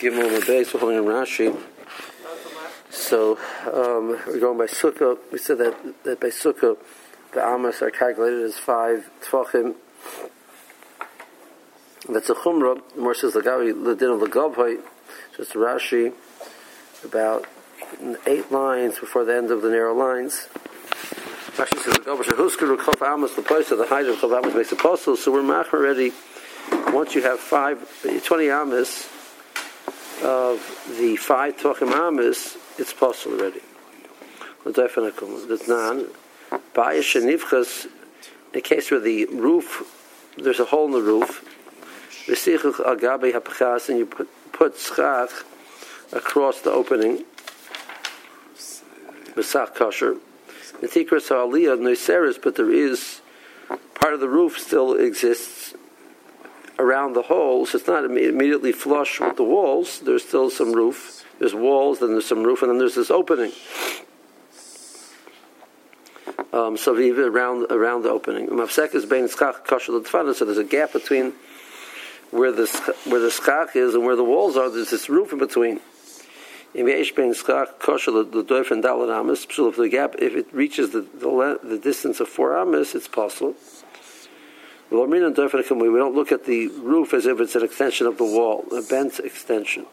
Gimel base, we're holding in Rashi. So um, we're going by Sukkah. We said that, that by Sukkah, the Amos are calculated as five Tvachim. That's a Chumrah. The more says Lagavi, Ladin of Lagavhoi, just Rashi, about eight lines before the end of the narrow lines. Rashi says, Lagav Shahuskar Chof Amos, the place of the height of Chof Amos makes apostles. So we're mach already. Once you have five, 20 Amos of the five Tvachim Amos, it's possible already. In a case where the roof, there's a hole in the roof, and you put, put schach across the opening, Besach kosher. But there is, part of the roof still exists around the holes. it's not immediately flush with the walls. There's still some roof. There's walls, then there's some roof, and then there's this opening. Um, so around around the opening. So there's a gap between where the where the schach is and where the walls are. There's this roof in between. If the gap, if it reaches the, the, the distance of four amas, it's possible. We don't look at the roof as if it's an extension of the wall, a bent extension.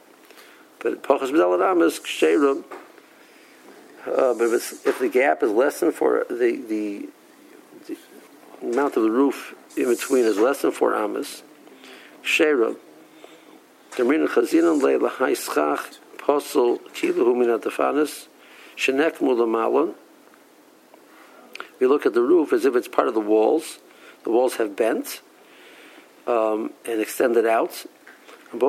But Pachas Ksherim. Uh, but if, if, the gap is less than four, the, the, the amount of the roof in between is less than four amas, Ksherim. Posel Shenek Mulamalon. We look at the roof as if it's part of the walls. The walls have bent um, and extended out, and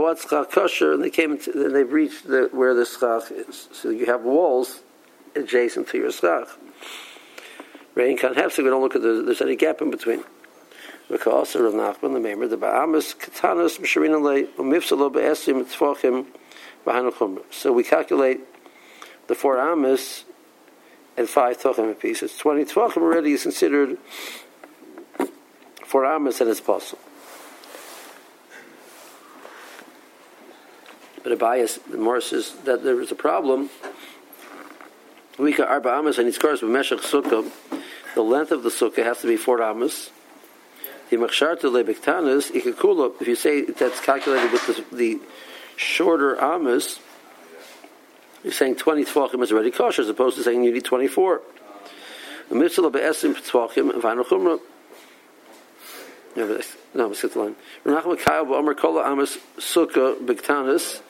kosher, and they came to, and they've reached the, where the schach is. So you have walls adjacent to your schach. Rain can't have so we don't look at the, there's any gap in between. Because of Nachman, the Maimer, the Ba'amas, Katanas, Misharin So we calculate the four Amas and five Tfachim a piece. It's 20 Tfachim already is considered four Amas and it's possible. But Abayas, Morris says that there is a problem. We can arba amas and iskars b'meshach sukkah. The length of the sukkah has to be four amas. The machsharta ikakula. If you say that's calculated with the, the shorter amas, you're saying twenty tvachim is already kosher, as opposed to saying you need twenty-four. The mitzvah be'esim tvachim and v'anu chumrah. No, no, skip the line. Renachim Kyle b'omer kola amas sukkah bektanas.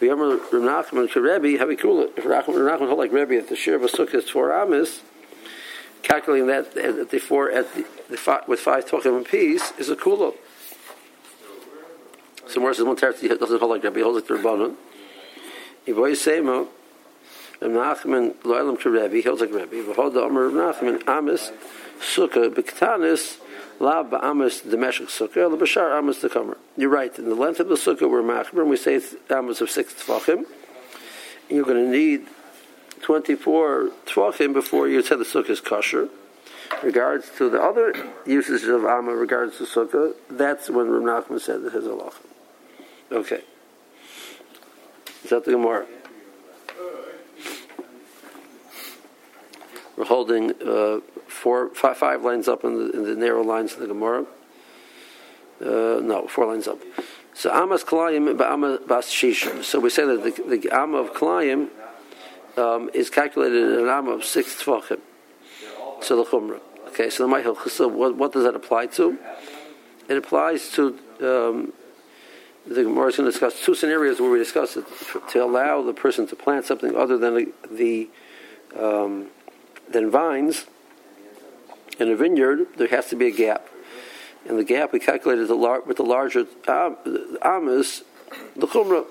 V'yomer Rav Nachman to Rebbe, have kula. If Rav Nachman hold like Rebbe at the shir of a sukkah is four amis, calculating that at the four at the, the five, with five tochim apiece is a kula. So more says one teretz doesn't hold like Rebbe, he holds like the Rabbanon. Ivoy Semo, Rav Nachman loyalem to Rebbe, he holds like Rebbe. V'hod the Omer Rav Nachman amis sukkah bektanis The meshach sukkah, the kamer. You're right. In the length of the sukkah, we're machmer, and we say it's amas of six tefachim. You're going to need 24 tefachim before you say the sukkah is kosher. Regards to the other usages of amma, regards to sukkah, that's when Rav Nachman said that his halacha. Okay. Is that the Gemara? We're holding uh, four, five, five lines up in the, in the, narrow lines of the Gemara. Uh, no, four lines up. So Amas Kalayim Bas Shishim. So we say that the, the Amma of Kalayim um, is calculated in an Amma of six Tvachim. So the Chumrah. Okay, so the Ma'il so what, what does that apply to? It applies to um, the Gemara is going to discuss two scenarios where we discuss it to allow the person to plant something other than the, the um, than vines in a vineyard, there has to be a gap. And the gap we calculated the lar- with the larger um, amas, the chumrah.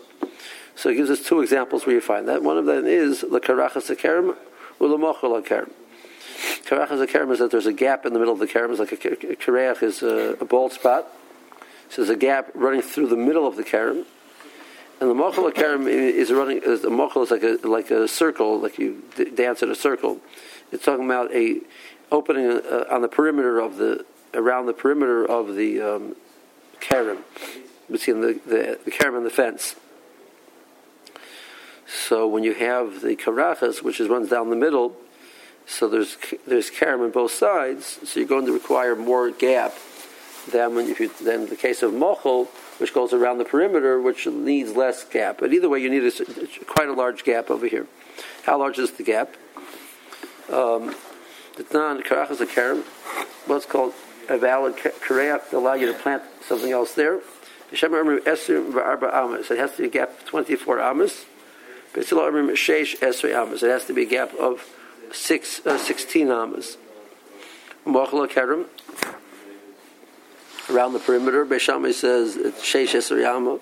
So it gives us two examples where you find that. One of them is the karachas akarim or the mochel akarim. Karachas akarim is that there's a gap in the middle of the karim. It's like a karach is a, a bald spot. So there's a gap running through the middle of the karim. And the mochel akarim is running. Is, the mochel is like a like a circle, like you d- dance in a circle. It's talking about a opening uh, on the perimeter of the around the perimeter of the um, between the the, the and the fence. So when you have the karachas, which is runs down the middle, so there's there's karam on both sides, so you're going to require more gap than when if you than the case of mochel, which goes around the perimeter, which needs less gap. But either way, you need a, quite a large gap over here. How large is the gap? Um, it's not on karachas a karam. What's called a valid kareach to allow you to plant something else there. It has to be a gap of 24 amas. It has to be a gap of six, uh, 16 amas. Mochel around the perimeter. Beis Shammai says sheish esrei amma.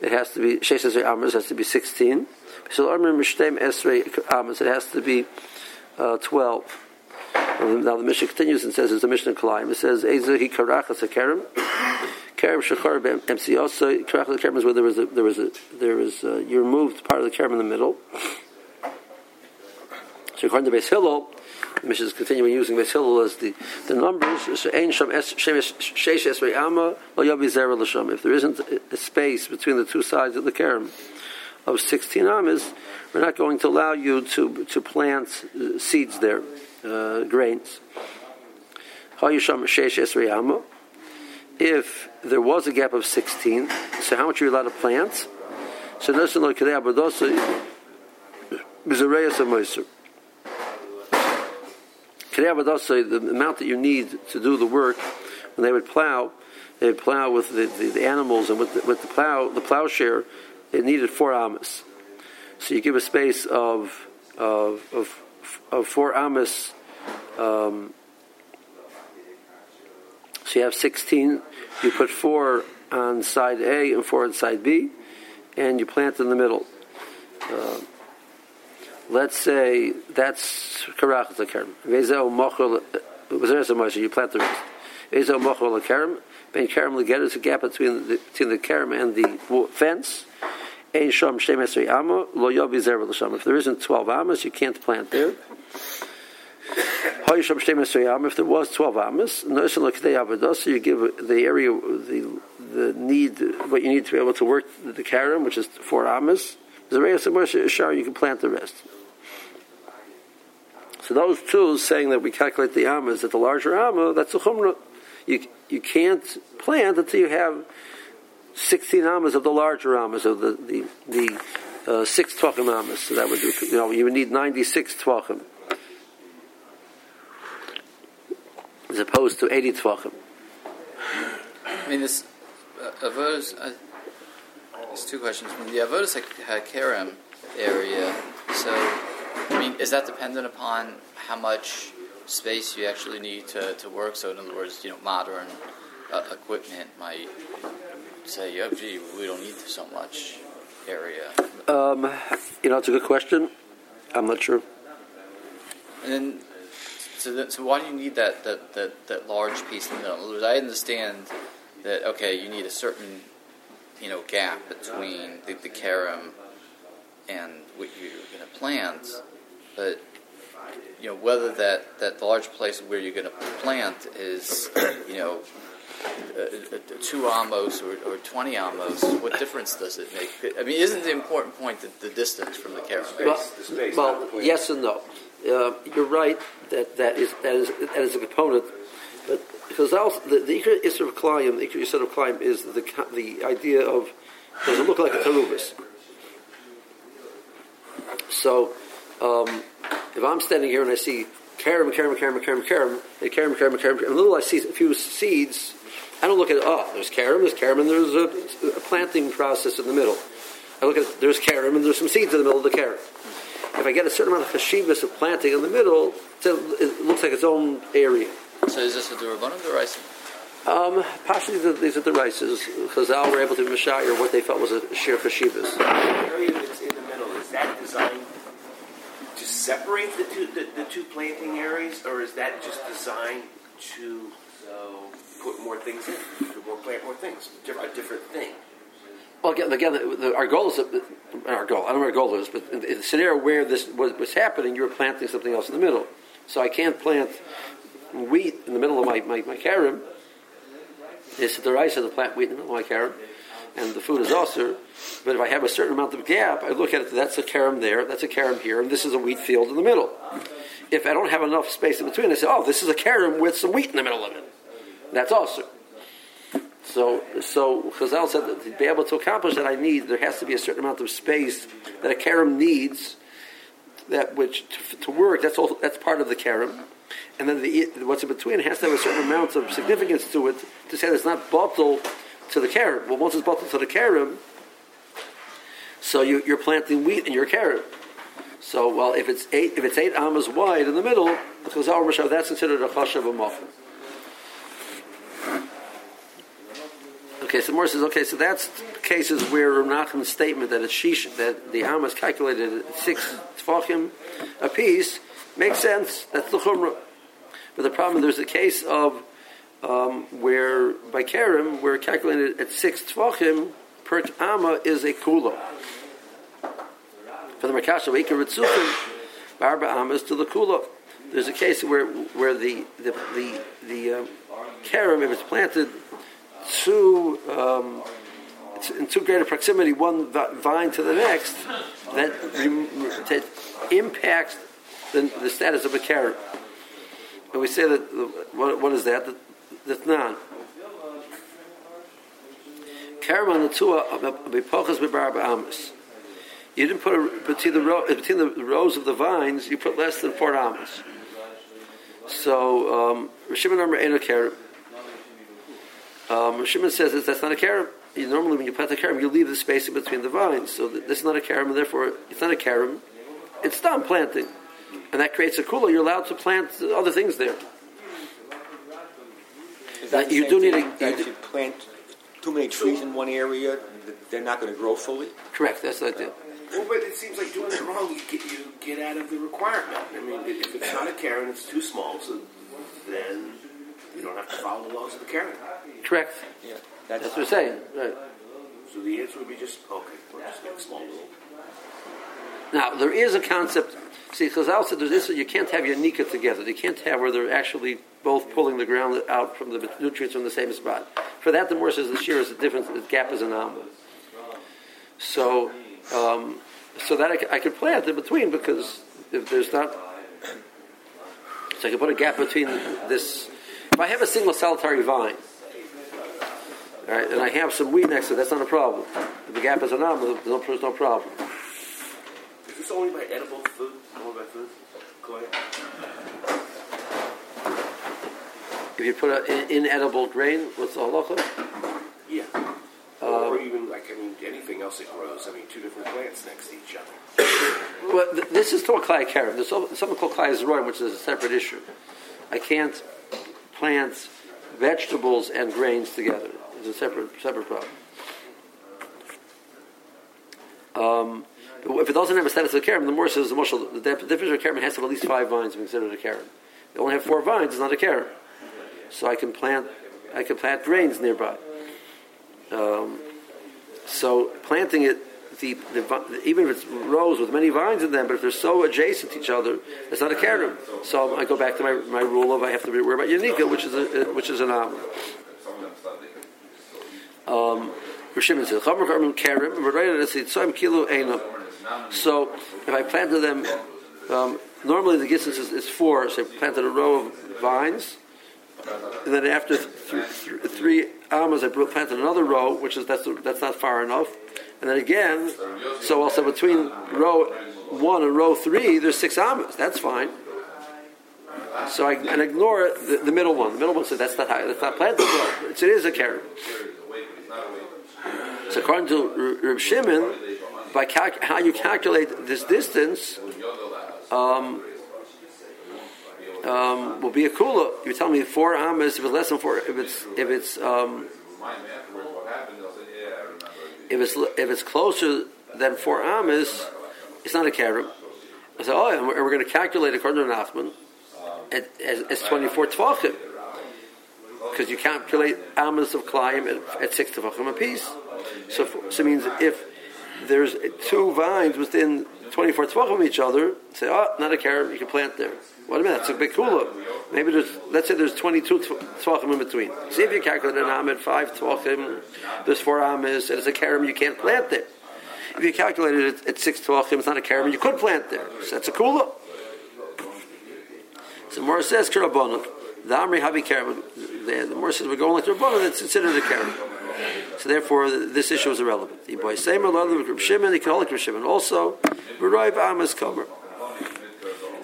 It has to be sheish esrei amas. Has to be 16. So It has to be uh, 12. Now the Mishnah continues and says, "It's a Mishnah Kalaim." It says, "Ezehi karachas hakerem, kerem shachar mciosa." Karachas hakerem is where there was a, there was a, there was a, you removed part of the kerem in the middle. So according to Beis Hillel, the Mishnah is continuing using Beis Hillel as the, the numbers. If there isn't a space between the two sides of the kerem of 16 amas, we're not going to allow you to to plant uh, seeds there uh, grains. If there was a gap of 16, so how much are you allowed to plant? So the amount that you need to do the work, when they would plow, they would plow with the, the, the animals and with the, with the plow, the plowshare, it needed four amas. So you give a space of of, of of four amas. Um, so you have 16. You put four on side A and four on side B, and you plant in the middle. Uh, let's say that's karach zakerem. Vezel mochel was You plant the rest. Vezel mochel lakerem. Ben kerem leget is a gap between the, between the kerem and the fence. If there isn't 12 amas, you can't plant there. If there was 12 amas, so you give the area, the, the need, what you need to be able to work the karam, which is 4 amas. You can plant the rest. So those two saying that we calculate the amas at the larger amma, that's a chumrah. You, you can't plant until you have 16 amas of the larger amas, of the, the, the uh, six tvachim amas. So that would be, you know, you would need 96 tvachim. As opposed to 80 tvachim. I mean, this, uh, avodas, uh, two questions. Mean, the avodas hakerem area, so, I mean, is that dependent upon how much space you actually need to, to work? So, in other words, you know, modern uh, equipment might say, oh, gee, we don't need so much area? Um, you know, it's a good question. I'm not sure. And then, so, that, so why do you need that, that, that, that large piece in the middle? In other words, I understand that, okay, you need a certain, you know, gap between the, the carom and what you're going to plant, but you know whether that, that large place where you're going to plant is you know uh, uh, two amos or, or 20 amos, what difference does it make? I mean, isn't the important point that the distance from the caravan? Well, well yes and no. Uh, you're right that that is, that is, that is a component, but because also, the, the of Klayim, the Isra of Klayim is the, the idea of does it look like a Taruvis? So, um, if I'm standing here and I see karam, karam, karam, karam, karam, and karam, karam, karam, and little I see a few seeds I don't look at oh, there's carom, there's carom, and there's a, a, planting process in the middle. I look at there's carom, and there's some seeds in the middle of the carom. If I get a certain amount of chashivas of planting in the middle, it looks like its own area. So is this a durabanim or the rice? Um, partially these are the rices because Al were able to mashayir what they felt was a sheer chashivas. The area that's in the middle is that designed to separate the two the, the two planting areas, or is that just designed to put more things in, put more plant more things, a different thing. Well, again, again the, the, our goal is our goal. I don't know what our goal is, but in the scenario where this was, was happening, you were planting something else in the middle. So I can't plant wheat in the middle of my my, my carom. It's the rice of the plant wheat in the middle of my carom. and the food is also. But if I have a certain amount of gap, I look at it. That's a carom there. That's a carom here, and this is a wheat field in the middle. If I don't have enough space in between, I say, "Oh, this is a carom with some wheat in the middle of it." That's also. So, so Chazal said that to be able to accomplish that, I need there has to be a certain amount of space that a carom needs. That which to, to work, that's also that's part of the carom and then the, what's in between has to have a certain amount of significance to it to say that it's not bottle to the carom. Well, once it's bottled to the carom, so you, are planting wheat in your carom. So, well, if it's eight, if it's eight amas wide in the middle, that's considered a chashav of a muffin. Okay, so Moore says, okay, so that's cases where Nachman's statement that it's shish, that the amas calculated at six tefachim a piece makes sense. That's the chumrah. But the problem, there's a case of um, where by Kerem, we're calculated at six tvachim per ama is a kula. For the Makasha, Weika Ritzufim, Barba Amas to the kula. There's a case where where the the the, the um, Kerem, if it's planted too um, in too great a proximity, one vine to the next, that, that impacts the, the status of a Kerem. And we say that, what, what is that? That's not. Karaman Amos. You didn't put a, between the, between the rows of the vines, you put less than four amos. So, um, Shimon number ain't a. Um, Shimon says that that's not a karam. You, normally, when you plant a karam, you leave the space in between the vines. So, this is not a karam, and therefore, it's not a karam. It's done planting and that creates a kula, you're allowed to plant other things there. That you do need a, that if you plant too many trees in one area, they're not going to grow fully. Correct. That's the idea. Well, but it seems like doing it wrong, you get you get out of the requirement. I mean, if it's not a carom, it's too small, so then you don't have to follow the laws of the carom. Correct. Yeah, that's, that's what we're saying. Right. So the answer would be just okay. We'll just make a small little. Now there is a concept See, Chazal said there's this, you can't have your nika together. You can't have where they're actually both pulling the ground out from the nutrients from the same spot. For that, the more says the shear is a difference, the gap is an alma. So, um, so that I, I could plant in between because if there's not, so I can put a gap between this. If I have a single solitary vine, all right, and I have some weed next to it, that's not a problem. If the gap is alma, there's no, problem. Is this only by edible food? If you put an inedible grain, what's the halacha? Yeah. Um, or even like I mean anything else that grows. I mean, two different plants next to each other. well, th- this is a klai karam. There's something called klai zroim, which is a separate issue. I can't plant vegetables and grains together. It's a separate separate problem. Um, if it doesn't have a status of a the more says the mushal, the definition of a karam has to have at least five vines to be considered a karam. They only have four vines, it's not a karam. So I can plant, I can plant grains nearby. Um, so planting it, the, the, even if it's rows with many vines in them, but if they're so adjacent to each other, it's not a karam. So I go back to my, my rule of I have to be aware about yanika, which is a, which is an am. Um. So if I planted them, um, normally the distance is, is, four. So I planted a row of vines, and then after th- th- three amas, I planted another row, which is that's that's not far enough. And then again, so also between row one and row three, there's six amas. That's fine. So I and ignore the, the middle one. The middle one says that's not high, that's not planted. It's, it is a carrot. So according to Reb Shimon, by how you calculate this distance um, um, will be a kula. You tell me four amas if it's less than four. If it's if it's um, if it's if it's closer than four amas, it's not a karam. I said, oh, and we're, going to calculate according to Nachman as, as 24 tvachim because you calculate amas of klayim at, at six tvachim apiece. So, so it means if there's two vines within 24 tvachim of each other, say, oh, not a karam, you can plant there. What a minute, that's a big kula. Maybe there's, let's say there's 22 tvachim in between. See if you calculate an am at five tvachim, there's four amas, and it's a karam you can't plant there. If you calculate it at six tvachim, it's not a karam you could plant there. So that's a kula. So Mor says kirabonim. The Amri Habi Karam, the, the says we're going like the Rabbanon, it's considered a Karam. So therefore, this issue is irrelevant. The boy Seimer, Lalav, Reb Shimon, he can hold Reb Shimon. Also, Baroiv Amas Komer.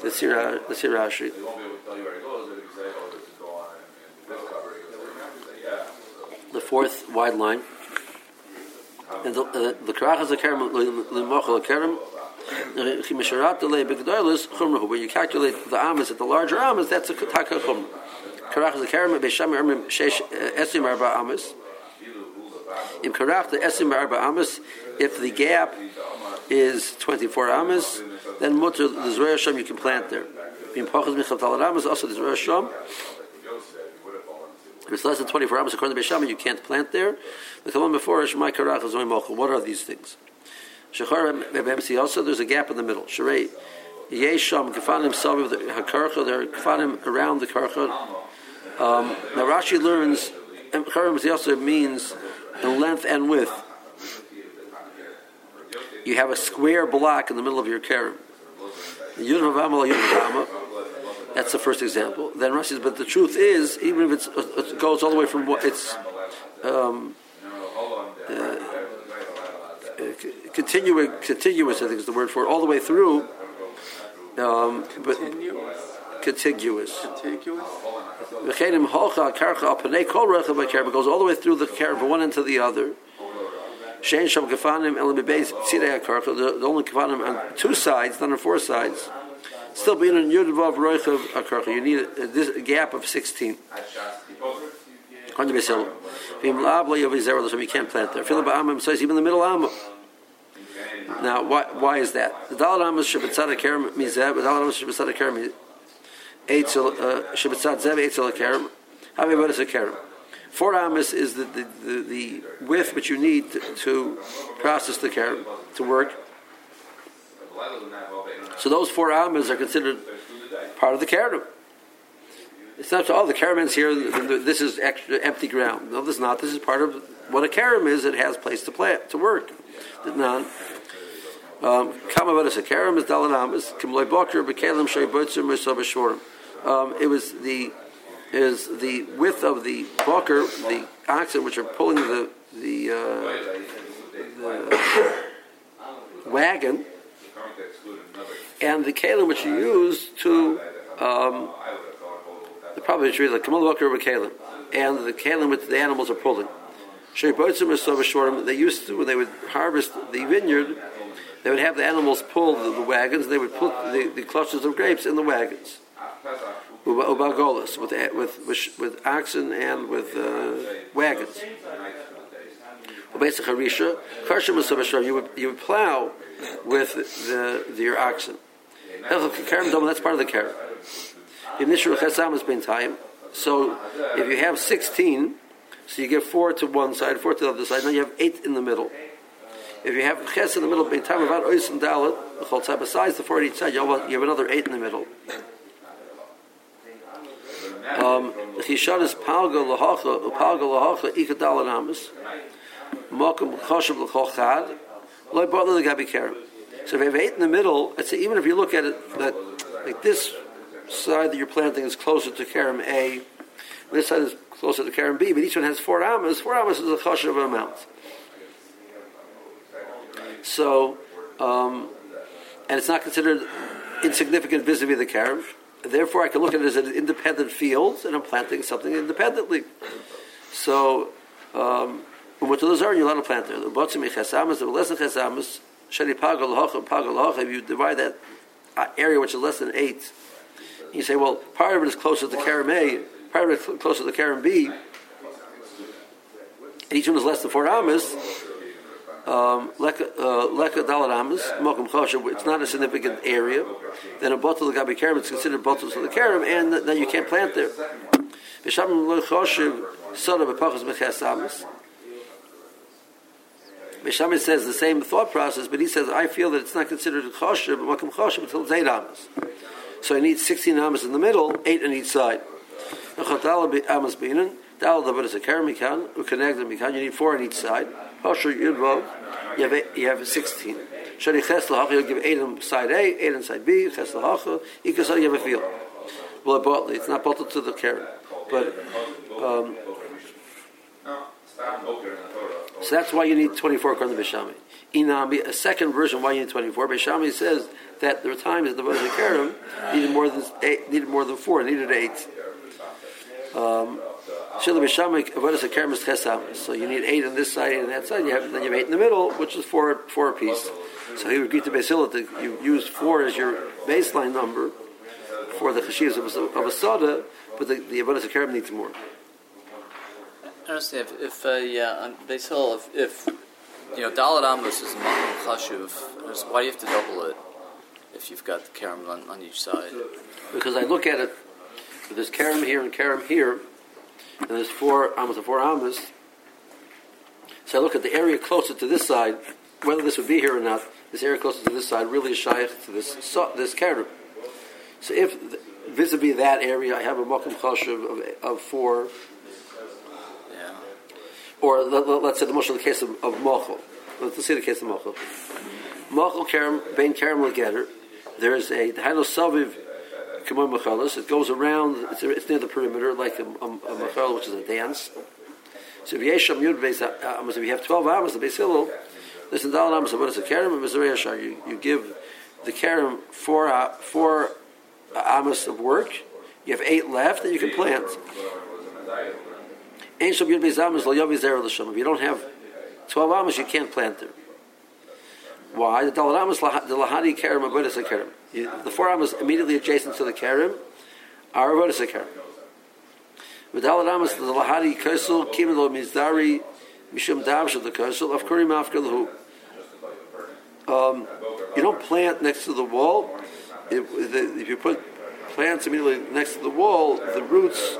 Let's hear, let's hear Rashi. The fourth wide line. And the, uh, Karach is a Karam, Limochel a Karam, where you calculate the amas at the larger amas, that's a taka chum. Karach is a karam beisham ermim shesh esim arba amas. In karach the esim arba amas, if the gap is 24 amas, then mutter the zrei you can plant there. In pachas michav talad amas, also the zrei it's less than 24 hours, according to Beis Shammai, you can't plant there. The kalam before is my karach is What are these things? Shechar also there's a gap in the middle. Sharei Yesham Kafanim Salvi the Hakarcha, there are Kafanim around the Karcha. Um, now Rashi learns Karim also means in length and width. You have a square block in the middle of your Karim. That's the first example. Then Rashi says, but the truth is, even if it goes all the way from what it's um, uh, continuous, continuous, I think is the word for it, all the way through. Um, but contiguous. Contiguous. Goes all the way through the car from one end to the other. The, the only kafanim on two sides, not on four sides. Still being in Yudvav Roichav Akarcha. You need a, this, a gap of 16. You can't plant there. Even the middle amma. Now, why, why is that? The Dalit Amos Shabbatzad Akerim Mizeh, the Dalit Amos Shabbatzad uh, Shabbatzad Zev Eitzel many about is Akerim? Four Amos is the, the, the, the width which you need to, to process the Akerim, to work. So those four Amos are considered part of the Kerim. It's not all oh, the caravans here. This is extra empty ground. No, this is not. This is part of what a caram is. It has place to play to work. None. Um, Um It was the is the width of the boker, the oxen which are pulling the the, uh, the wagon, and the kalim which you use to um, the probably tree like kamal boker bekalim, and the kalim which the animals are pulling. They used to when they would harvest the vineyard they would have the animals pull the, the wagons. They would put the, the, clusters of grapes in the wagons. With with with, with oxen and with uh, wagons. You would you would plow with the, the your oxen. That's part of the karam. Initial chesam is being time. So if you have sixteen, so you give four to one side, four to the other side. Now you have eight in the middle. If you have ches in the middle, of time about ois and time besides the four on each side, you have another eight in the middle. Um, Chishad is palga lahacha, palga lahacha ika dalit amas, mokum choshev l'chol chad, loy bother the gabi kerem. So if you have eight in the middle, it's even if you look at it that like this side that you're planting is closer to kerem A, this side is closer to kerem B, but each one has four amas. Four amas is a choshev amount. So, um, and it's not considered insignificant vis-a-vis the karam. Therefore, I can look at it as an independent field, and I'm planting something independently. So, um, what those are, you're allowed to plant there. The botzim chesamas, the less than chesamas, shani pagal pagal. If you divide that uh, area which is less than eight, you say, well, part of it is closer to karam A, part of it is closer to karam B, and each one is less than four amas um, leka uh, dalaramas mokum choshev. It's not a significant area. Then a bottle of gabi karam. It's considered bottles of the karam, and then you can't plant there. Sort of amas. Beis Shammai says the same thought process, but he says I feel that it's not considered a choshev, mokum choshev until it's eight amas. So I need 16 amas in the middle, 8 on each side. amas binin, dal davar a you need 4 on each side. Hosher you have, eight, you have 16. Shari ches lahacha, you'll give 8 on side A, 8 on side B, ches lahacha, ikasar, you have a field. Well, it's not bottled to the kerem. But, um, so that's why you need 24 according to Beis Shammai. Inami, a second version why you need 24. Beis Shammai says that there were times that the Vodah Karim needed more than eight, needed more than four, needed eight. Um, so you need eight on this side, on that side. You have then you have eight in the middle, which is four four apiece. So he would agree to Beis Hillel that you use four as your baseline number for the chashivas of, of a soda, but the, the Avodah needs more. I understand if, if uh, yeah, Beis Hill, if, if you know Dalit Amos is Chashuv, why do you have to double it if you've got the Karam on, on each side? Because I look at it, there's Karam here and Karam here, and there's four Amos and four Amos. So I look at the area closer to this side, whether this would be here or not. This area closer to this side really is shaykh to this so, this Karam. So if vis-a-vis that area, I have a Makom Chashuv of, of four or let, us say the most of the case of, of Mochel. Let's see the case of Mochel. Mochel Kerem, Bain Kerem Legetter. There's a the Haino Saviv Kamon Mechalas. It goes around. It's, it's, near the perimeter, like a, a, a Mechal, which is a dance. So if Yesham if you have twelve Amos, the Beis Hillel, there's a Dal Amos. What is a Kerem and Missouri Yashar? You you give the Kerem four uh, four Amos of work. You have eight left that you can plant. If you don't have 12 amos, you can't plant there. Why? The the Lahadi Karim, Avodas Karim. The four amos immediately adjacent to the Karim are Avodas Karim. With Dalat Amos, the Lahadi Kesel, Kimelo Mizdari, Mishum Davsh of the Kesel, of Kurim Afkalahu. Um, you don't plant next to the wall. If, if, you put plants immediately next to the wall, the roots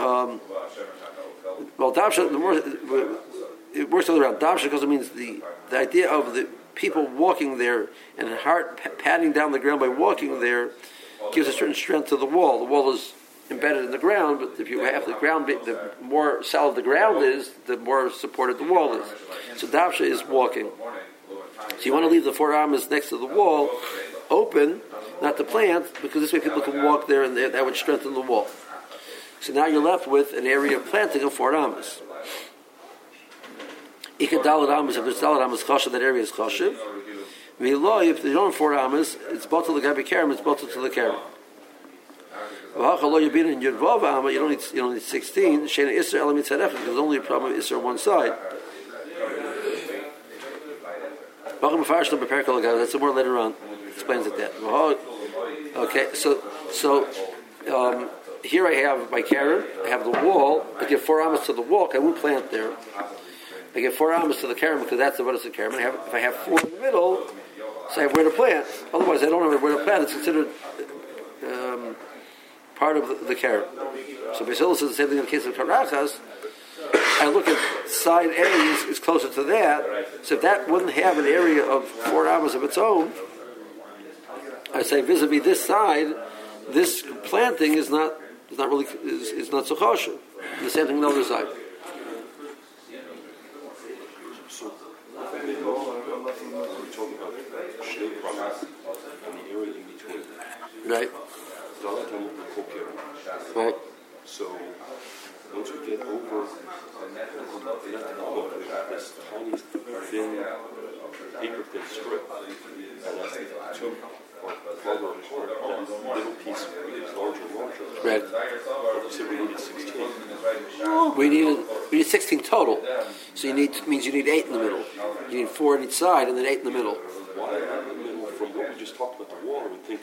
um, well, Davsha, the more it works all around. Davsha it means the the idea of the people walking there and heart patting down the ground by walking there gives a certain strength to the wall. The wall is embedded in the ground, but if you have the ground, the more solid the ground is, the more supported the wall is. So Davsha is walking. So you want to leave the four arms next to the wall open, not to plant, because this way people can walk there and that would strengthen the wall. So now you're left with an area of planting of four amas. If there's dalad amas chashiv, that area is chashiv. Milo, if they don't have four amas, it's bottled to the gabi kerem, it's bottled to the kerem. You don't need you don't need. Shena Isser Elamit Tzedek because there's only a problem of Isser on one side. That's more later on. Explains it that. Okay, so so um, here I have my Karen, I have the wall, I give four amas to the wall, I won't plant there. I give four amas to the Karen because that's the what is the have, if I have four in the middle, so I have where to plant. Otherwise, I don't have where to plant. It's considered um, part of the, the Karen. So Beis Hillel says the same thing in the case of Karachas. I look at side A is, is, closer to that. So if that wouldn't have an area of four amas of its own, I say vis-a-vis this side, this planting is not it's not really is, is not so kosher. The same thing on the other side. Right. Right. So, once we get over this tiny thin paper thin strip, and that's two little piece is larger and larger. Right. You said we needed 16. We needed we need 16 total. So you need means you need eight in the middle. You need four on each side and then eight in the middle. Why in the middle? From what we just talked about the wall, I would think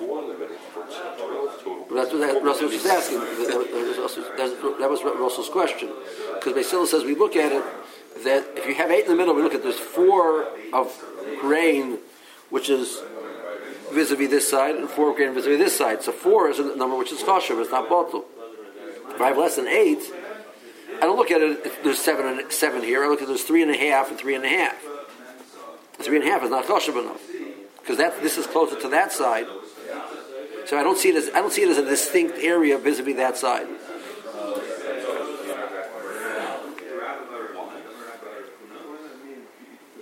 four in the middle for 12 total. But that's what that, Russell was just asking. That was, Russell's question. Because Beis Hillel says we look at it that if you have eight in the middle, we look at there's four of grain, which is vis-a-vis this side, and four grain vis-a-vis this side. So four is a number which is but it's not bottle. If I have less than eight, I don't look at it. There's seven and seven here. I look at there's three and a half and three and a half. Three and a half is not kosher enough because that this is closer to that side. So I don't see it as I don't see it as a distinct area vis-a-vis that side.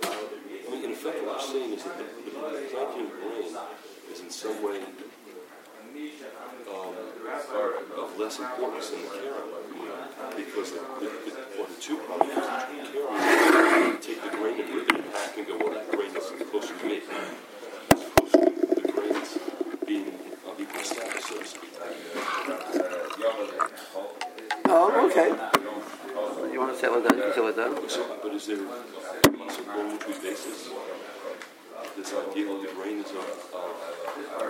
I mean, in effect, what you're saying is that the, the planting of grain is in some way um, of less importance than the carom, because the, the, the, or the two problems is the carom is take the grain and rip it in half and go, well, that grain is closer to me, as opposed to the grains being of equal status, so to speak. Oh, okay. You want to say it like that? You can say it like that. So, but is there a piece upon which we base this? This idea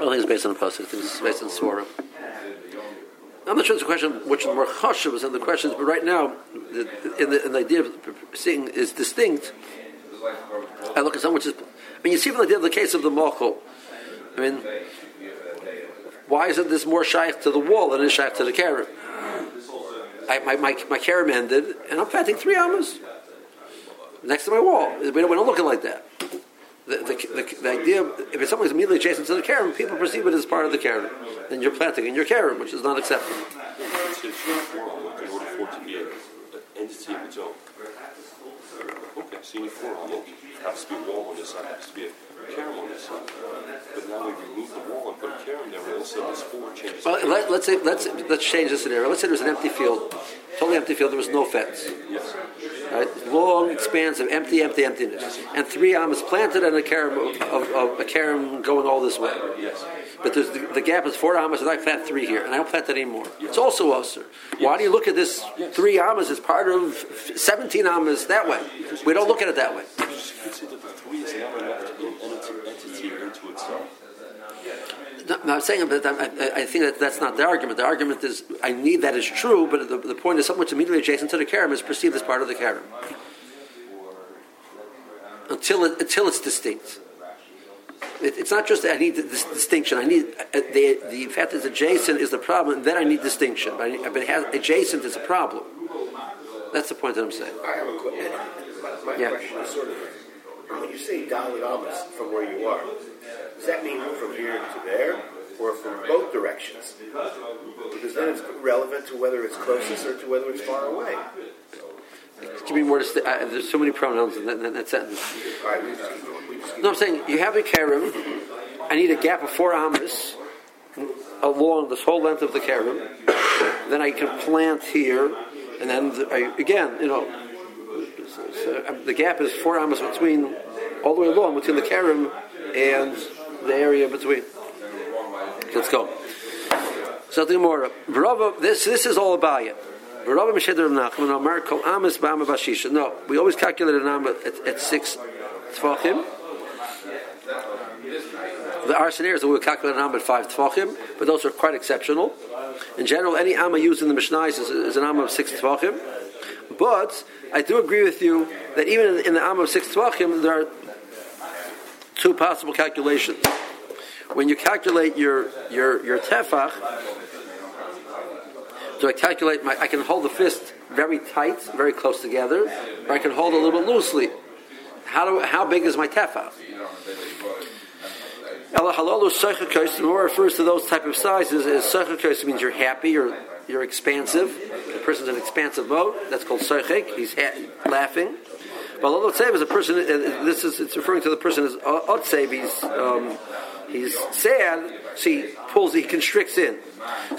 don't think it's based on the pasuk. It's based on Svara. I'm not sure it's a question which more chashuv is in the questions, but right now, the, in, the, in the idea of seeing is distinct. I look at something which is. I mean, you see from the idea of the case of the mochel. I mean, why isn't this more shaykh to the wall than it is shaykh to the karam? I, my, my, my ended, and I'm planting three amas next to my wall. We don't, we don't look it like that. The, the, the, the idea, if it's that's immediately adjacent to the carom, people perceive it as part of the carom. Then you're planting in your carom, which is not acceptable. It in order for it to be an entity of its own. Okay, so you need four almond. Has to be a wall on this side, has to be a carom on side. But now we remove the wall and put a carom there, all of a sudden this four changes. Well, let, let's say let's let's change the scenario. Let's say there's an empty field, totally empty field. There was no fence. Yes. Right, long expanse of empty, empty, emptiness, and three amas planted and a carom of, of a carom going all this way. Yes. But there's the, the gap is four amas, and I plant three here, and I don't plant that anymore. It's also usher. Why do you look at this three amas as part of seventeen amas that way? We don't look at it that way. You just consider the three is not enough to be an entity, entity into itself. No, no, I'm saying, but I, I- I think that that's not the argument. The argument is I need that is true, but the, the point is something which immediately adjacent to the karam is perceived as part of the karam until it, until it's distinct. It, it's not just that I need this distinction. I need uh, the the fact that it's adjacent is the problem, and then I need distinction. But, I, but has, adjacent is a problem. That's the point that I'm saying. I have a question. My, my Yeah. question is sort of when you say Dalai from where you are, does that mean from here to there, or from both directions? Because then it's relevant to whether it's closest or to whether it's far away. Give me more. Disti- uh, there's so many pronouns in that, that sentence. All right, we just. We just No, I'm saying you have a karam. I need a gap of four amas along this whole length of the karam. Then I can plant here, and then the, I, again, you know, um, the gap is four amas between all the way along between the karam and the area between. Let's go. Something more. Barava, this this is all about it. Barava and Amar Kol Amas Bama Bashisha. No, we always calculate an Amma at, at six tefachim. The our scenarios that we calculate an Amma at five tefachim, but those are quite exceptional. In general, any Amma used in the Mishnah is, is an Amma of six tefachim. But I do agree with you that even in, the Amma of six tefachim, there are two possible calculations. When you calculate your your your tefach, do I calculate my? I can hold the fist very tight, very close together, or I can hold a little bit loosely. How do how big is my tefach? Ela halalu seicha kosim, or refers to those type of sizes. Seicha means you're happy, you're you're expansive. Person's in expansive mode. That's called seichik. He's ha- laughing. But otsev is a person. uh, This is it's referring to the person as otsev. He's um, he's sad. So he pulls. He constricts in.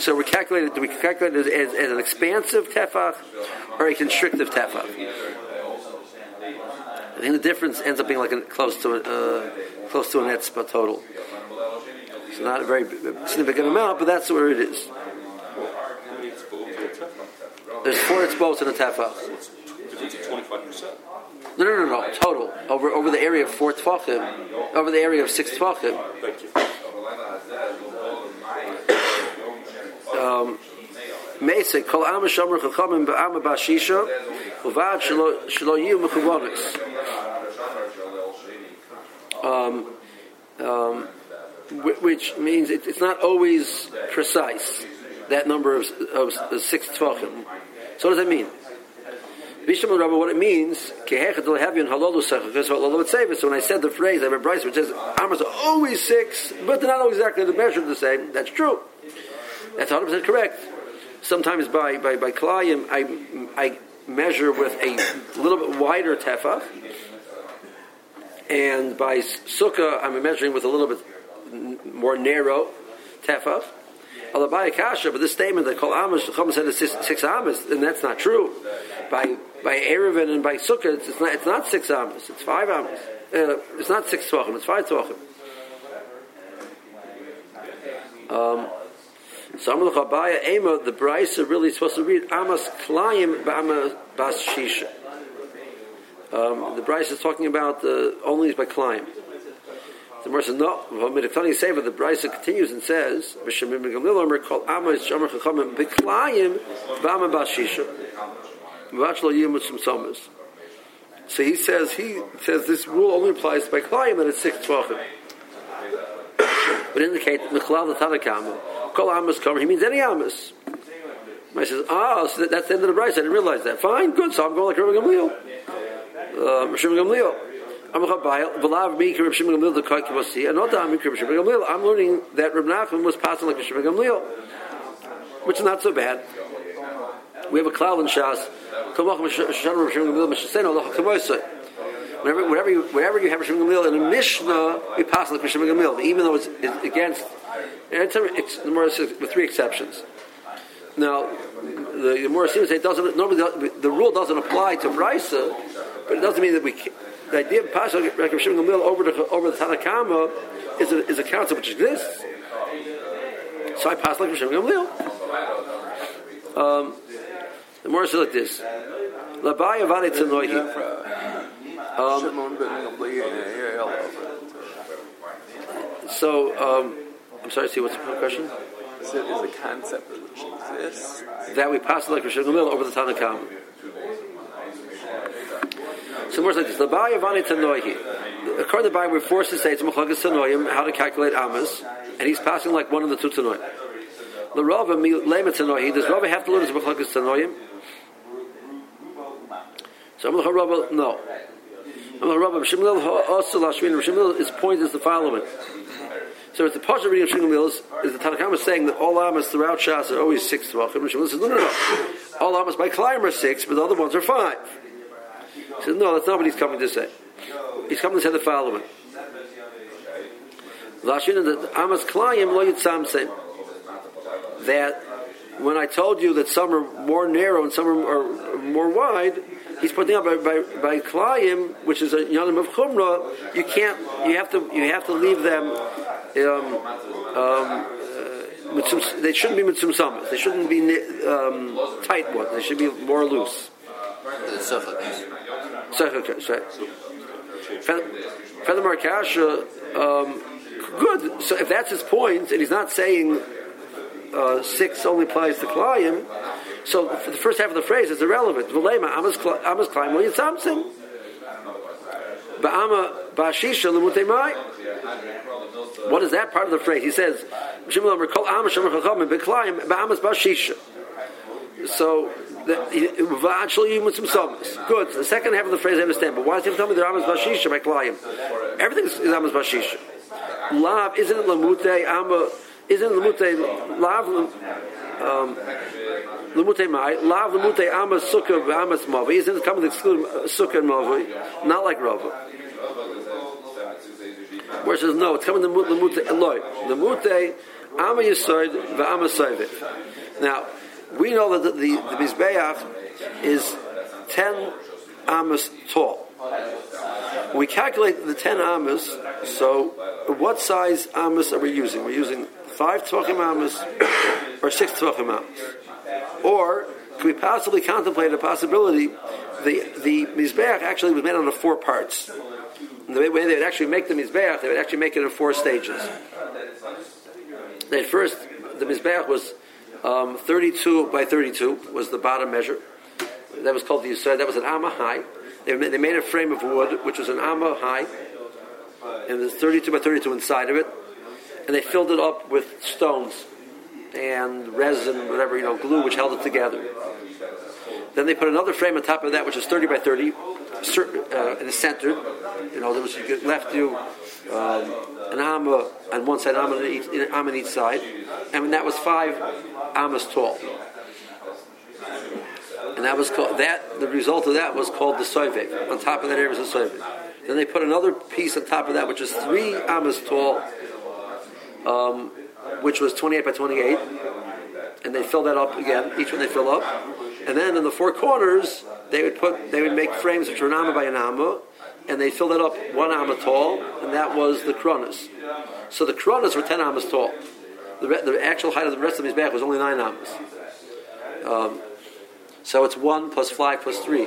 So we calculate it. Do we calculate it as, as an expansive tefach or a constrictive tefach? I think the difference ends up being like a, close to uh, close to an etzba total. It's not a very significant amount, but that's where it is. How many it's both to a tefach? There's four etzbos in a tefach. Twenty-five percent. No, no, no, no, total over over the area of four tefachim, over the area of six tefachim. Thank you. Meisek kol shomer chachamim ba'shisha uvad mechuvonis. Um, um, which means it, it's not always precise that number of, of, of six tefachim. So what does that mean? Bisham Rabba, what it means. So when I said the phrase, I have a Bryce which says, Amos are always six, but they're not always exactly the measure the same. That's true. That's 100% correct. Sometimes by, by, by Kalayim, I, I measure with a little bit wider tefach, and by Sukkah, I'm measuring with a little bit more narrow tefach. Alabaya kasha, but this statement that Kol Amos, Chum said is six, six and that's not true. By by Eiruvin and by Sukkah, it's, it's not it's not six Amos, it's five Amos. Uh, it's not six Tvachim, it's five Tvachim. Um, so Amalach Abaya Ema, the Braisa are really supposed to read Amos Klayim Ba'ama Bas Shisha. Um, the Braisa is talking about uh, only by Klayim. The Gemara no, Midaktani Sefer, the Braisa continues and says, B'Shemim Gamil Omer Kol Amos Shomer Chachamim B'Klayim Ba'ama Bas Shisha. V'achlo Yim. So he says, he says this rule only applies by Klayim and it's six Tvachim. But indicate Mechlal the Tanakam, Kol Amos Kamer, he means any Amos. I says, ah, so that, that's the end of the Braisa. I didn't realize that. Fine, good. So I'm going like Rabbi Gamliel. Uh, Rabbi Gamliel. I'm the learning that Rabbi Nachman was passing like Rabbi Shimon Gamliel, which is not so bad. We have a cloud in Shas. Whenever, whenever, you, whenever you have a Shimon Gamliel in a Mishnah, we pass like Shimon Gamliel, even though it's, it's against. It's, it's, it's, with three exceptions. Now, the Gemara seems to say it doesn't. Normally, the, the rule doesn't apply to Brisa, but it doesn't mean that we. The idea of passing like Rav Shimon Gamliel over the over the Tanakama is a, is a concept which exists. So I pass like Rav Shimon Gamliel. Um, the Gemara says like this: Labaya vade tzanoihi. Um, so, um, I'm sorry. See, what's the question? Is it is a concept which exists? that we pass like Rosh Hashanah over the Tanakam. So more like this. The Baya Vani Tanoihi. According to the Bible, we're forced to say it's Machlagas Tanoim, how to calculate Amos, and he's passing like one of the two Tanoim. The Rava Lema Tanoihi. Does Rava have to learn his Machlagas Tanoim? So Amalach Rava, no. Amalach Rava, Lashmin, Shemil, his point is the following. So it's the Pasha reading of Shimon is, is the Tanakh is saying that all Amos throughout Shas are always six Tvachim. Shimon says, no, no, no. All Amos by Klayim are six, but the other ones are five. He says, no, that's not what he's coming to say. He's coming to say the following. That when I told you that some are more narrow and some are, more wide, he's pointing out by by, by Klayim, which is a yanim of Chumrah, you can't, you have to, you have to leave them. Um, um, uh, they shouldn't be mitzum samas. They shouldn't be um, tight ones. They should be more loose. Furthermore, Kasha, um, good. So if that's his point, and he's not saying uh, six only applies to Klayim, so the first half of the phrase is irrelevant. V'lema amas amas Klayim lo yitzamsim. Ba'ama mai. What is that part of the phrase? He says, "Shimon kol ama shemer chachamim ba'amas ba'ashisha." So actually with some summers. Good. The second half of the phrase I understand, but why does he tell me they're amas b'ashisha by klayim? Everything is amas b'ashisha. Lav isn't it lamute ama? Isn't lamute lav? Um, Lamute mai, lav lamute amas sukkah amas mavi. Isn't it coming to exclude sukkah and mavi? Not like rava. Where it says no, it's coming to lamute eloi. Lamute ama yisoid v'ama soivit. Now we know that the, the, mizbeach is ten amas tall. We calculate the ten amas. So, what size amas are we using? We're using five tvachim amas or six tvachim amas. Or could we possibly contemplate a possibility the the mizbeach actually was made out of four parts. The way they would actually make the mizbeach, they would actually make it in four stages. At first, the mizbeach was um, 32 by 32 was the bottom measure. That was called the Yisrael. That was an amma high. They made, they made a frame of wood, which was an amma high, and there's 32 by 32 inside of it, and they filled it up with stones and resin, whatever you know, glue, which held it together. Then they put another frame on top of that, which is 30 by 30, cer- uh, in the center. You know, there was you left you um, an amma on one side, amma on each, on each side, and that was five ammas tall. And that was called that. The result of that was called the soivev. On top of that area was the soivev. Then they put another piece on top of that, which is three ammas tall, um, which was 28 by 28, and they fill that up again. Each one they fill up, and then in the four corners they would put they would make frames which were an amma by an amma, and they filled it up one amma tall, and that was the kronos. So the kronos were 10 ammas tall. The, re- the actual height of the rest of his back was only nine ammas. Um, so it's one plus five plus three.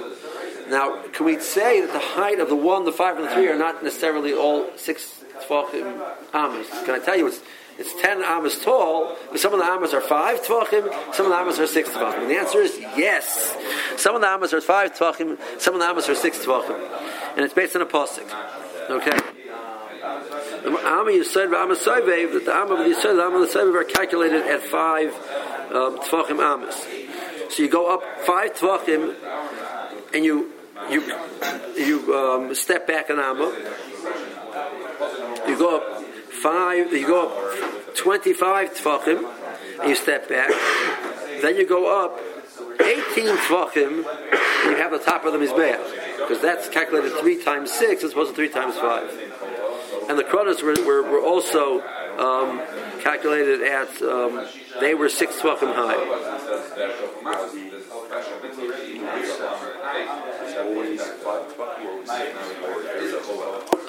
Now, can we say that the height of the one, the five, and the three are not necessarily all six tvachim amas? Can I tell you, it's it's ten amas tall, but some of the amas are five tvachim, some of the amas are six tvachim. And the answer is yes. Some of the amas are five tvachim, some of the amas are six tvachim, and it's based on a pasuk. Okay. The Amma Yisod, the Amma Soivev, that the Amma of Yisod, the Amma Soivev are calculated at five um, tvachim amas. So you go up five tvachim, and you you you um, step back an amma. You go up five. You go up twenty-five tvachim, and you step back. Then you go up eighteen tvachim, and you have the top of the mizbeach because that's calculated three times six as opposed to three times five. And the kronos were, were, were also um, calculated at um, they were six tvachim high.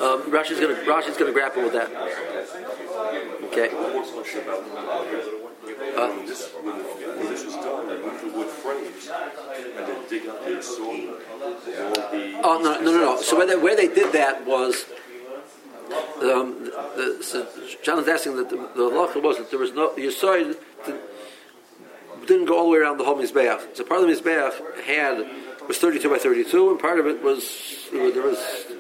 Um, Rashi's going to Rashi's going to grapple with that. Okay. Uh, when this, was done, they moved the and dig the. Oh no no no no! So where they, where they did that was, um, the, so John is asking that the, the halacha was that there was no Yisoid didn't go all the way around the whole mizbeach. So part of the mizbeach had was thirty two by thirty two, and part of it was there was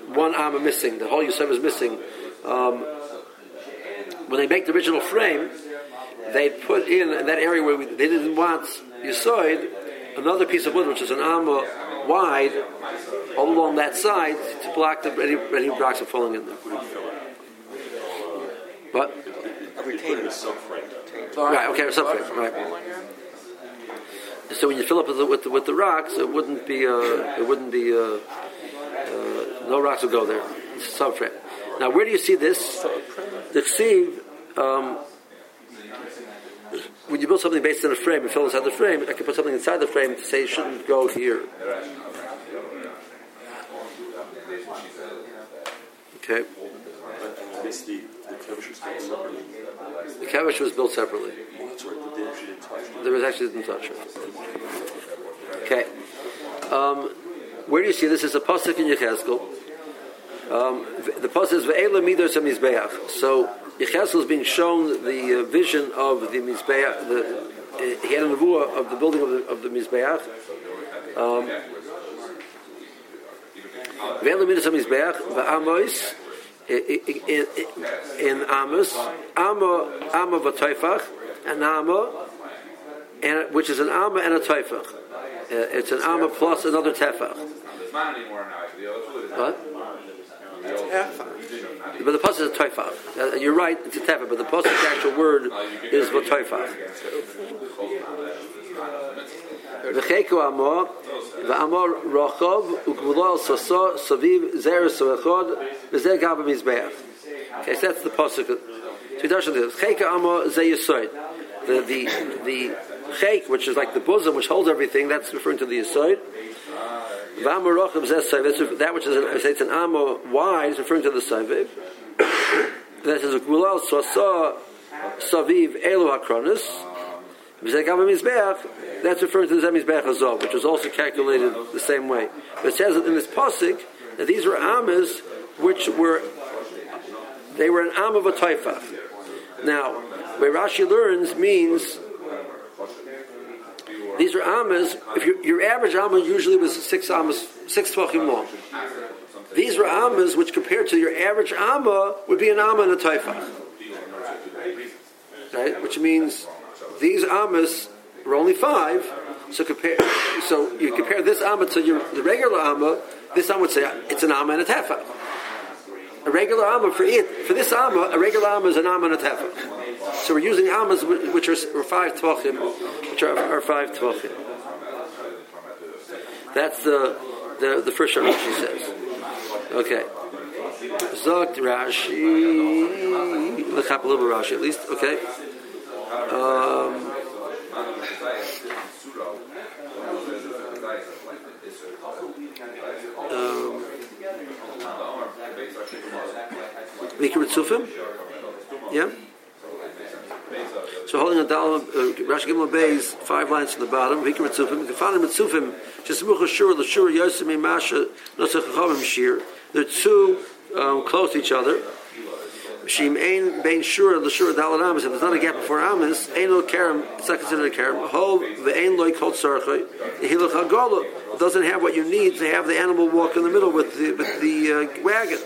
one amma missing. The whole Yisoid was missing. Um, when they make the original frame, they put in, in that area where we, they didn't want Yisoid another piece of wood, which is an amma wide, all along that side to block the any, any rocks from falling in there. But They put in a subframe. right, okay, subframe, right. So when you fill up with the, with the, with the rocks, it wouldn't be uh, it wouldn't be uh, uh, no rocks would go there. Subframe. Now, where do you see this? The ksiv, um, when you build something based on a frame and fill inside the frame, I can put something inside the frame to say it shouldn't go here. Okay, the, kevish was done separately. the was built separately. Actually didn't touch it. Okay. Um, where do you see this? Is a pasuk in Yechezkel. Um, the pasuk is ve'ela midos mizbeach. So Yechezkel is being shown the uh, vision of the mizbeach. The, uh, he had a nevuah of the building of the, of the mizbeach. Um, ve'ela midos mizbeach ve'amos in, in Amos, Amma, Amma v'toifach, and Amma, and, which is an Amma and a Toifach. Uh, it's an Amma plus another Tefach. What? But the pasuk is a Toifach. Uh, you're right, it's a Tefach, but the pasuk actual word is v'toifach. Amma, v'Amor Rochov, u'gvulo al soso, saviv zeres so'echod, v'zeh gaba mizbeach. Okay, so that's the pasuk. So does this. Cheika Amma zeh yisoid. The the the chek, which is like the bosom, which holds everything, that's referring to the yisoid. V'Amor Rochov zeh soiv. That which is an, it's an Amma wide is referring to the soiv. That says gvulo al soso, saviv elu hakronis. That's referring to the Zemizbeach Azov, which was also calculated the same way. But it says in this pasuk that these were amas which were they were an am of a taifach. Now, where Rashi learns means these are amas. If your, your average amma usually was six amas, six tvachim long. These were amas which, compared to your average amma, would be an amma and a taifach. Right, which means these amas were only five, So compare. So you compare this amma to your the regular amma. This amma would say it's an amma and a tefa. A regular amma for it for this amma, a regular amma is an amma and a tefa. So we're using ammas which are, are five tvachim, which are, are five tvachim. That's the the the first shot she says. Okay. Zogt Rashi. Let's have a little Rashi at least. Okay. Um, um, Mikra Tzufim? Yeah? So holding a dal, uh, Rashi Gimel Beis, five lines from the bottom, Mikra Tzufim, you can find at Tzufim, just Mucha Shur, the Shur, Yosem, Masha, Nosach Chachamim Shir. They're two um, close to each other. Shim ein bein shura l'shura dalad amis. If there's not a gap before amis, ein lo karam. It's not considered a karam. Hol ve'ein loy kol tzarchay. Hilach hagala doesn't have what you need to have the animal walk in the middle with the with the uh, wagon.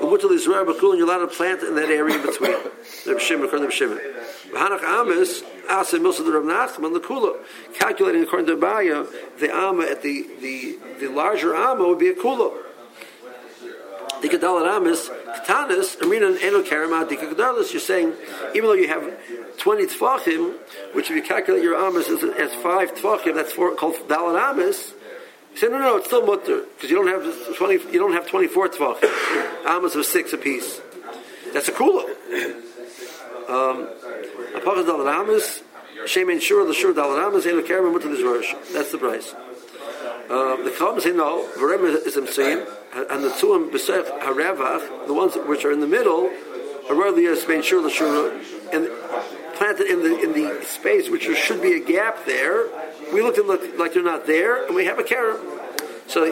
Umutal Yisrael b'kul, and you're allowed to plant in that area in between. Reb Shimon, according to Reb Shimon. V'hanach amis, asa milsa the Reb Nachman, the kula. Calculating according to Abaya, the amma at the, the, the larger amma would be a kula. Dika Dalaramis, Katanis, Amina and Eno Karama, Dika Gedalis, you're saying, even though you have 20 Tfachim, which if you calculate your Amas as, as 5 Tfachim, that's four, called Dalaramis, you say, no, no, it's still mutter, because you don't have 20, you don't have 24 Tfachim. Amas of 6 apiece. That's a Kula. Um, Apachas Dalaramis, Shem and Shura, the Shura Dalaramis, Eno Karama, Mutter. That's the price. Uh, the Chacham say no. Varem is saying, and the Tzuim B'Sef Harevach, the ones which are in the middle, are as being sure the and planted in the in the space which there should be a gap there. We look and look like they're not there, and we have a karam. So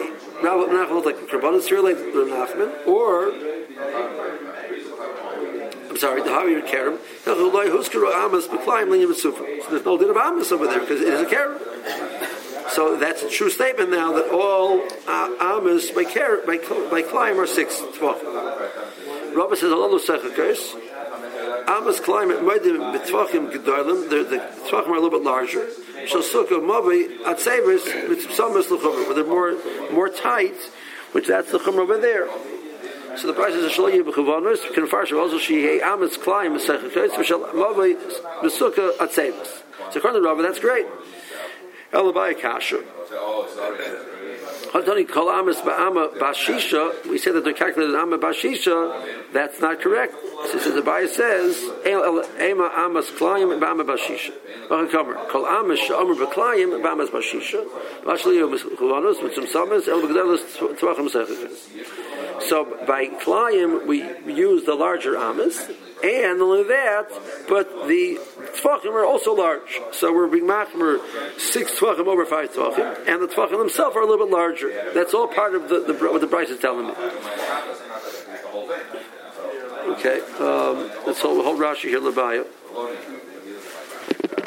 Rav Nachman looked like the Karbanis here, like the Nachman, or I'm sorry, the Havir Kerem. So there's no din of Amos over there because it is a Kerem. So that's a true statement now that all uh, Amos by Kerem, by, by Klayim are six tvachim. Rabbi says, Allah Sechakos. Amos Klayim at Moedim b'tvachim gedolim. The the tvachim are a little bit larger. So sukkah mavi atzevus mitzamas l'chomer, but they're more more tight, which that's the chumrah over there. So the price is a shaloyi b'chavanos. Can farsh also she hey Amos Klayim Sechakos v'shal mavi b'sukkah atzevus. So according to Rabbi, that's great. Elabai kasha. Hatani kol amas ba'ama bashisha. We say that they're calculated amma bashisha. That's not correct. Since the Bible says ema amas klayim ba'ama bashisha. B'klayim ba'amas bashisha. Mitzum samas el tvachim. So by klayim we use the larger amas. And not only that, but the tefachim are also large. So we're being machmer six tefachim over five tefachim, and the tefachim themselves are a little bit larger. That's all part of the, the what the Braisa is telling me. Okay, um, let's hold, hold Rashi here, Labaya.